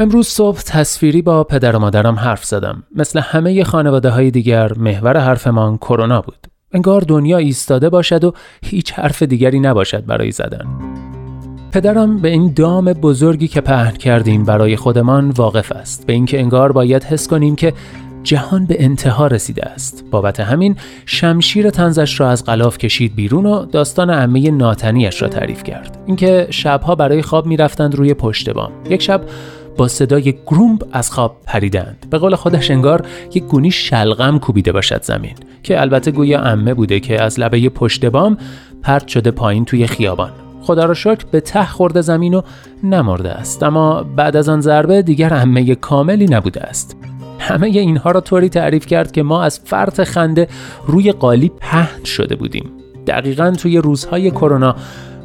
امروز صبح تصویری با پدر و مادرم حرف زدم. مثل همه خانواده های دیگر محور حرفمان کرونا بود. انگار دنیا ایستاده باشد و هیچ حرف دیگری نباشد برای زدن. پدرم به این دام بزرگی که پهن کردیم برای خودمان واقف است. به اینکه انگار باید حس کنیم که جهان به انتها رسیده است. بابت همین شمشیر تنزش را از غلاف کشید بیرون و داستان عمه ناتنیش را تعریف کرد. اینکه شبها برای خواب می‌رفتند روی پشت بام. یک شب با صدای گرومب از خواب پریدند. به قول خودش انگار یک گونی شلغم کوبیده باشد زمین که البته گویا امه بوده که از لبه پشت بام پرت شده پایین توی خیابان. خدا را شکر به ته خورده زمین و نمرده است. اما بعد از آن ضربه دیگر امه کاملی نبوده است. همه اینها را طوری تعریف کرد که ما از فرط خنده روی قالی پهن شده بودیم. دقیقا توی روزهای کرونا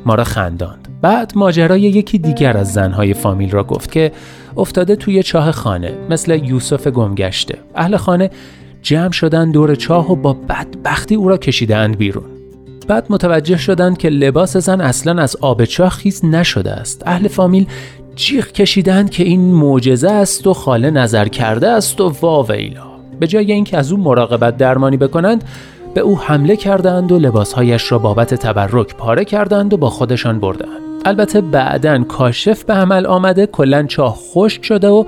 ما را خنداند. بعد ماجرای یکی دیگر از زنهای فامیل را گفت که افتاده توی چاه خانه مثل یوسف گمگشته. اهل خانه جمع شدن دور چاه و با بدبختی او را کشیدند بیرون. بعد متوجه شدند که لباس زن اصلا از آب چاه خیز نشده است. اهل فامیل جیغ کشیدند که این معجزه است و خاله نظر کرده است و واویلا به جای اینکه از او مراقبت درمانی بکنند به او حمله کردند و لباسهایش را بابت تبرک پاره کردند و با خودشان بردند. البته بعدا کاشف به عمل آمده کلا چاه خشک شده و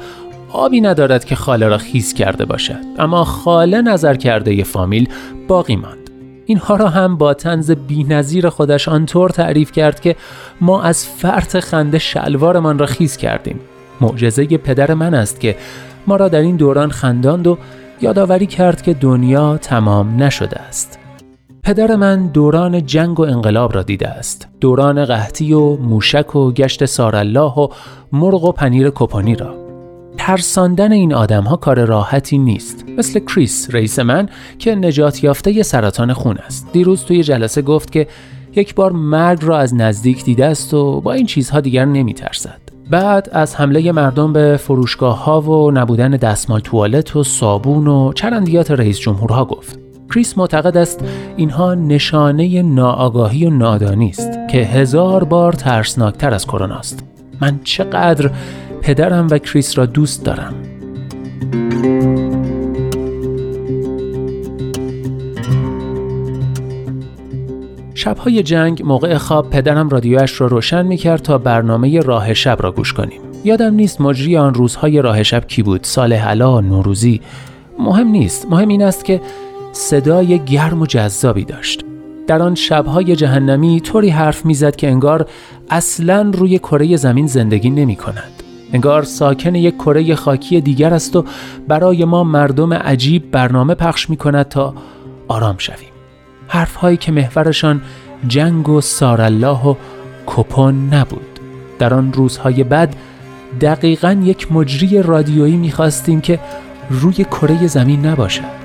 آبی ندارد که خاله را خیز کرده باشد. اما خاله نظر کرده ی فامیل باقی ماند. اینها را هم با تنز بینظیر خودش آنطور تعریف کرد که ما از فرط خنده شلوارمان را خیز کردیم. معجزه پدر من است که ما را در این دوران خنداند و یادآوری کرد که دنیا تمام نشده است. پدر من دوران جنگ و انقلاب را دیده است. دوران قحطی و موشک و گشت سارالله و مرغ و پنیر کپانی را. ترساندن این آدم ها کار راحتی نیست. مثل کریس رئیس من که نجات یافته ی سرطان خون است. دیروز توی جلسه گفت که یک بار مرگ را از نزدیک دیده است و با این چیزها دیگر نمی ترسد بعد از حمله مردم به فروشگاه ها و نبودن دستمال توالت و صابون و چرندیات رئیس جمهورها گفت. کریس معتقد است اینها نشانه ناآگاهی و نادانی است که هزار بار ترسناکتر از کرونا است. من چقدر پدرم و کریس را دوست دارم. شبهای جنگ موقع خواب پدرم رادیوش را روشن می کرد تا برنامه راه شب را گوش کنیم. یادم نیست مجری آن روزهای راه شب کی بود. سال حلا نوروزی. مهم نیست. مهم این است که صدای گرم و جذابی داشت در آن شبهای جهنمی طوری حرف می‌زد که انگار اصلا روی کره زمین زندگی نمی کند. انگار ساکن یک کره خاکی دیگر است و برای ما مردم عجیب برنامه پخش می کند تا آرام شویم. حرفهایی که محورشان جنگ و سارالله و کپون نبود. در آن روزهای بعد دقیقا یک مجری رادیویی می‌خواستیم که روی کره زمین نباشد.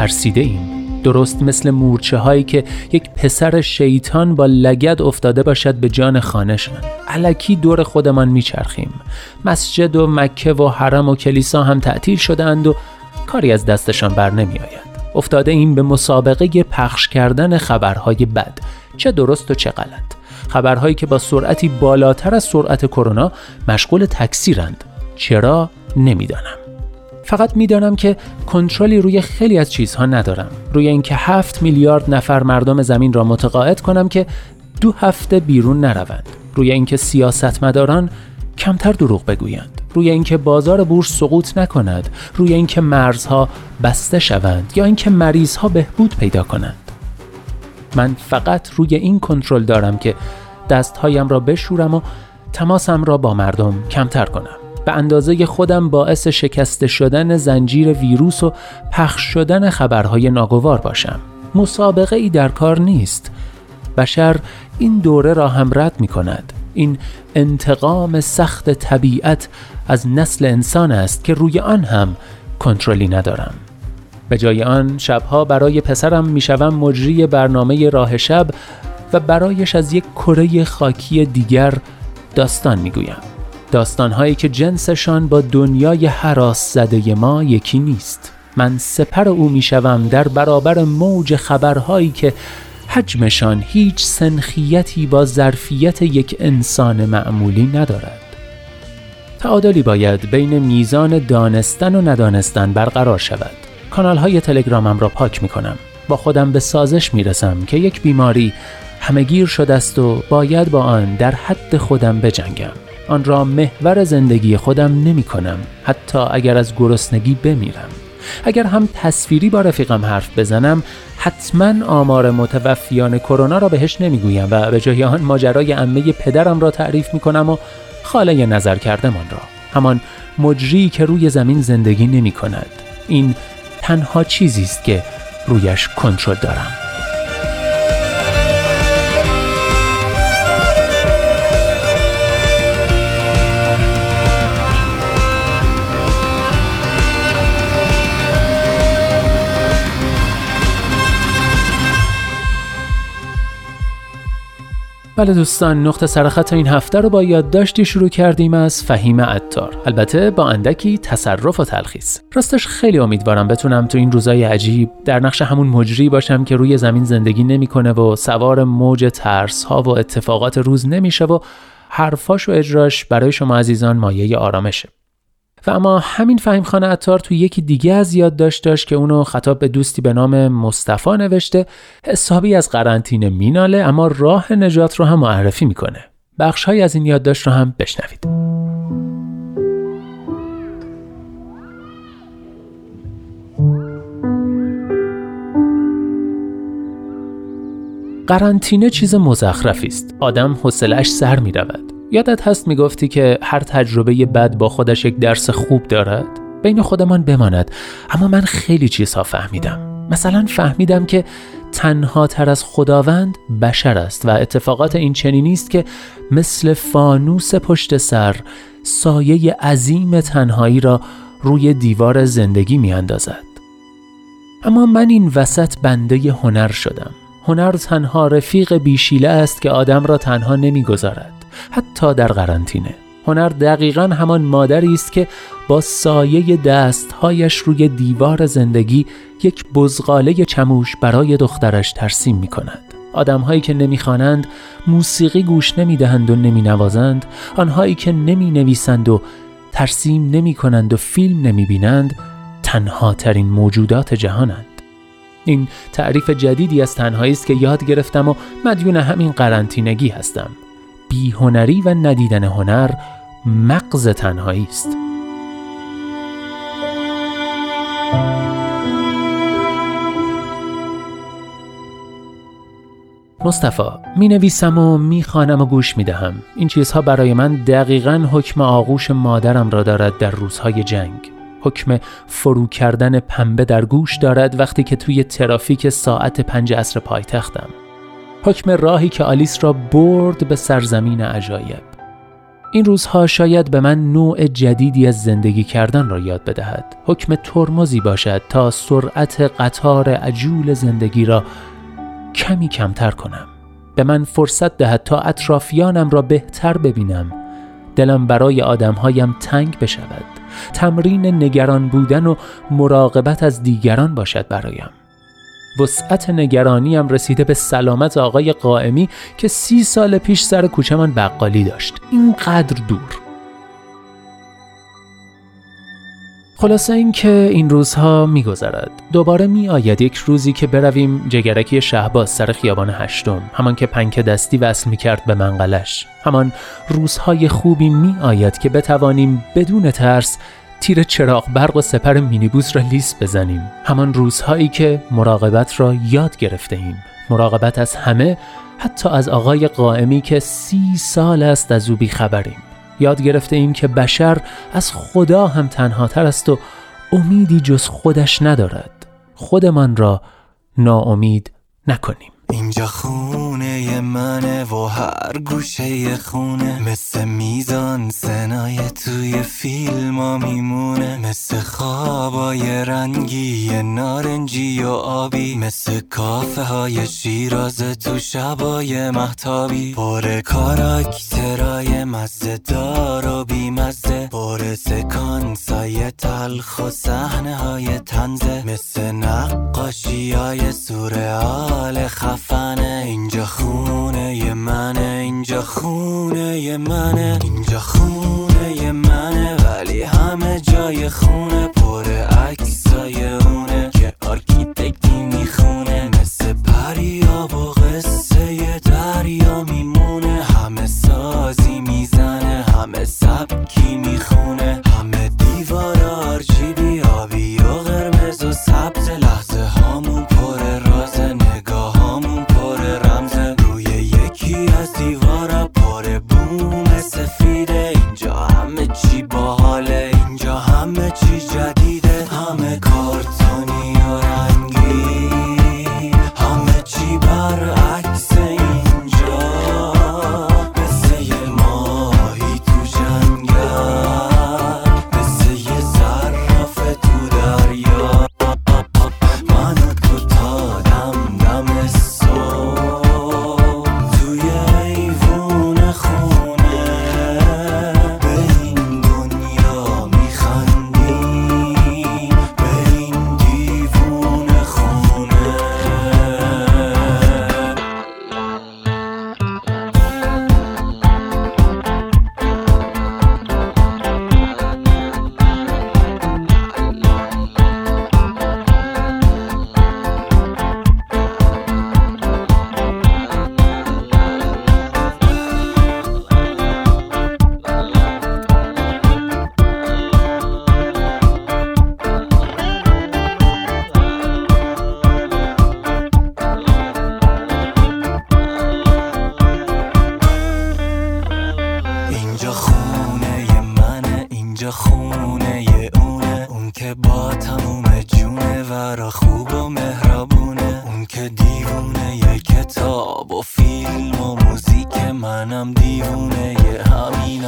ترسیده ایم درست مثل مورچه هایی که یک پسر شیطان با لگد افتاده باشد به جان خانهشان علکی دور خودمان میچرخیم. مسجد و مکه و حرم و کلیسا هم تعطیل شدهاند و کاری از دستشان بر نمی آید افتاده این به مسابقه پخش کردن خبرهای بد. چه درست و چه غلط. خبرهایی که با سرعتی بالاتر از سرعت کرونا مشغول تکثیرند. چرا؟ نمی‌دانم. فقط می‌دانم که کنترلی روی خیلی از چیزها ندارم. روی اینکه هفت میلیارد نفر مردم زمین را متقاعد کنم که دو هفته بیرون نروند. روی اینکه سیاستمداران کمتر دروغ بگویند. روی اینکه بازار بورس سقوط نکند. روی اینکه مرزها بسته شوند یا اینکه مریضها بهبود پیدا کنند. من فقط روی این کنترل دارم که دستهایم را بشورم و تماسم را با مردم کمتر کنم. به اندازه خودم باعث شکسته شدن زنجیر ویروس و پخش شدن خبرهای ناگوار باشم. مسابقه ای در کار نیست. بشر این دوره را هم رد می کند این انتقام سخت طبیعت از نسل انسان است که روی آن هم کنترلی ندارم. به جای آن شبها برای پسرم می‌شوم مجری برنامه راه شب و برایش از یک کره خاکی دیگر داستان می‌گویم. داستانهایی که جنسشان با دنیای حراس زده ما یکی نیست. من سپر او می‌شوم در برابر موج خبرهایی که حجمشان هیچ سنخیتی با ظرفیت یک انسان معمولی ندارد. تعادلی باید بین میزان دانستن و ندانستن برقرار شود. کانال های تلگرامم را پاک می کنم با خودم به سازش می رسم که یک بیماری همگیر شده است و باید با آن در حد خودم بجنگم. آن را محور زندگی خودم نمی کنم حتی اگر از گرسنگی بمیرم. اگر هم تصویری با رفیقم حرف بزنم حتما آمار متوفیان کرونا را بهش نمی‌گویم و به جای آن ماجرای عمه پدرم را تعریف می کنم و خاله نظر کردمان را. همان مجری که روی زمین زندگی نمی کند این تنها چیزی است که رویش کنترل دارم. بله دوستان نقطه سرخط این هفته رو با یادداشتی شروع کردیم از فهیم عطار. البته با اندکی تصرف و تلخیص. راستش خیلی امیدوارم بتونم تو این روزای عجیب در نقش همون مجری باشم که روی زمین زندگی نمی‌کنه و سوار موج ترس ها و اتفاقات روز نمیشه و حرفاش و اجراش برای شما عزیزان مایه آرامشه. و اما همین فهیم خانه اتار تو یکی دیگه از یادداشت داشت که اونو خطاب به دوستی به نام مصطفی نوشته حسابی از قرنطینه میناله اما راه نجات رو هم معرفی می‌کنه. بخش های از این یادداشت رو هم بشنوید. قرنطینه چیز مزخرفی است. آدم حوصلش سر می رود یادت هست می‌گفتی که هر تجربه بد با خودش یک درس خوب دارد؟ بین خودمان بماند اما من خیلی چیزها فهمیدم مثلا فهمیدم که تنها تر از خداوند بشر است و اتفاقات این چنینی است که مثل فانوس پشت سر سایه عظیم تنهایی را روی دیوار زندگی می اندازد. اما من این وسط بنده هنر شدم هنر تنها رفیق بیشیله است که آدم را تنها نمی‌گذارد حتی در قرنطینه. هنر دقیقا همان مادری است که با سایه دستهایش روی دیوار زندگی یک بزغاله چموش برای دخترش ترسیم می کند. آدمهایی که نمی‌خوانند موسیقی گوش نمی‌دهند و نمی نوازند آنهایی که نمی نویسند و ترسیم نمی کنند و فیلم نمی بینند تنها ترین موجودات جهانند. این تعریف جدیدی از تنهایی است که یاد گرفتم و مدیون همین قرنطینگی هستم. بیهنری و ندیدن هنر مغز تنهایی است مصطفی می نویسم و می خانم و گوش می دهم. این چیزها برای من دقیقا حکم آغوش مادرم را دارد در روزهای جنگ. حکم فرو کردن پنبه در گوش دارد وقتی که توی ترافیک ساعت پنج عصر پایتختم. حکم راهی که آلیس را برد به سرزمین عجایب. این روزها شاید به من نوع جدیدی از زندگی کردن را یاد بدهد. حکم ترمزی باشد تا سرعت قطار عجول زندگی را کمی کمتر کنم. به من فرصت دهد تا اطرافیانم را بهتر ببینم. دلم برای آدمهایم تنگ بشود. تمرین نگران بودن و مراقبت از دیگران باشد برایم. وسعت نگرانیم رسیده به سلامت آقای قائمی که سی سال پیش سر کوچمان بقالی داشت. اینقدر دور. خلاصه این که این روزها میگذرد. دوباره می آید یک روزی که برویم جگرکی شهباز سر خیابان هشتم همان که پنک دستی وصل می کرد به منقلش. همان روزهای خوبی می آید که بتوانیم بدون ترس تیر چراغ برق و سپر مینیبوس را لیست بزنیم. همان روزهایی که مراقبت را یاد گرفته ایم مراقبت از همه حتی از آقای قائمی که سی سال است از او خبریم یاد گرفته ایم که بشر از خدا هم تنهاتر است و امیدی جز خودش ندارد. خودمان را ناامید نکنیم. اینجا خونه منه و هر گوشه خونه. مثل میزان سنای توی فیلم ها میمونه. مثل خوابای رنگی نارنجی و آبی. مثل کافه های شیراز تو شبای محتابی پر کاراکترای مزه دار و بیمزه. پر سکانسای تلخ و صحنه های تنزه. های سورئال خفنه اینجا خونه ی منه اینجا خونه ی منه اینجا خونه ی منه ولی همه جای خونه پر عکسای اونه که architect ی می‌خونه مثل پریا و قصه ی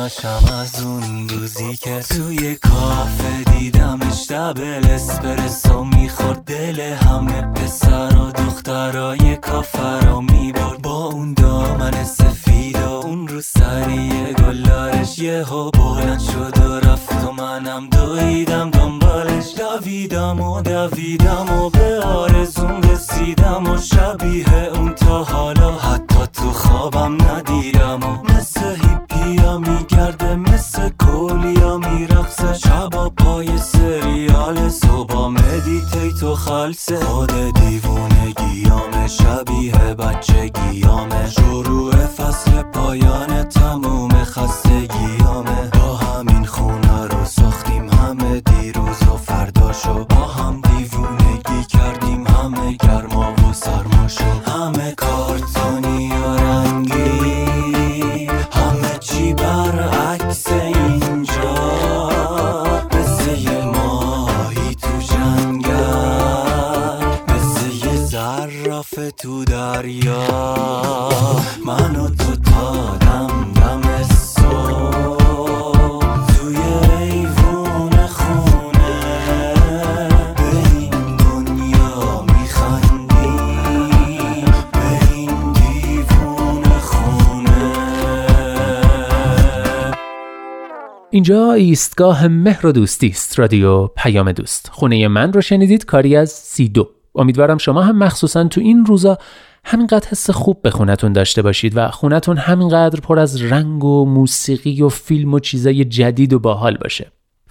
همیناشم از اون روزی که توی کافه دیدمش دبل اسپرسو می‌خورد. دل همه پسر و دخترای کافه رو می‌برد. با اون دامن سفید و اون رو سری گلارش یهو بلند شد و رفت و منم دویدم دنبالش. دویدم و دویدم و به آرزون رسیدم و شبیه اون تا حالا. حتی تو خوابم ندیدم و مثل هیپیا میگرده مثل کولیا میرقصه. شبا پای سریال صبح مدیتیت و خلصه. خود دیوونگیامه شبیه بچه گیامه. شروع فصل پایان اینجا ایستگاه مهر و دوستی است. رادیو پیام دوست. خونه من رو شنیدید. کاری از سی دو. امیدوارم شما هم مخصوصا تو این روزا همینقدر حس خوب به خونتون داشته باشید و خونتون همینقدر پر از رنگ و موسیقی و فیلم و چیزای جدید و باحال باشه.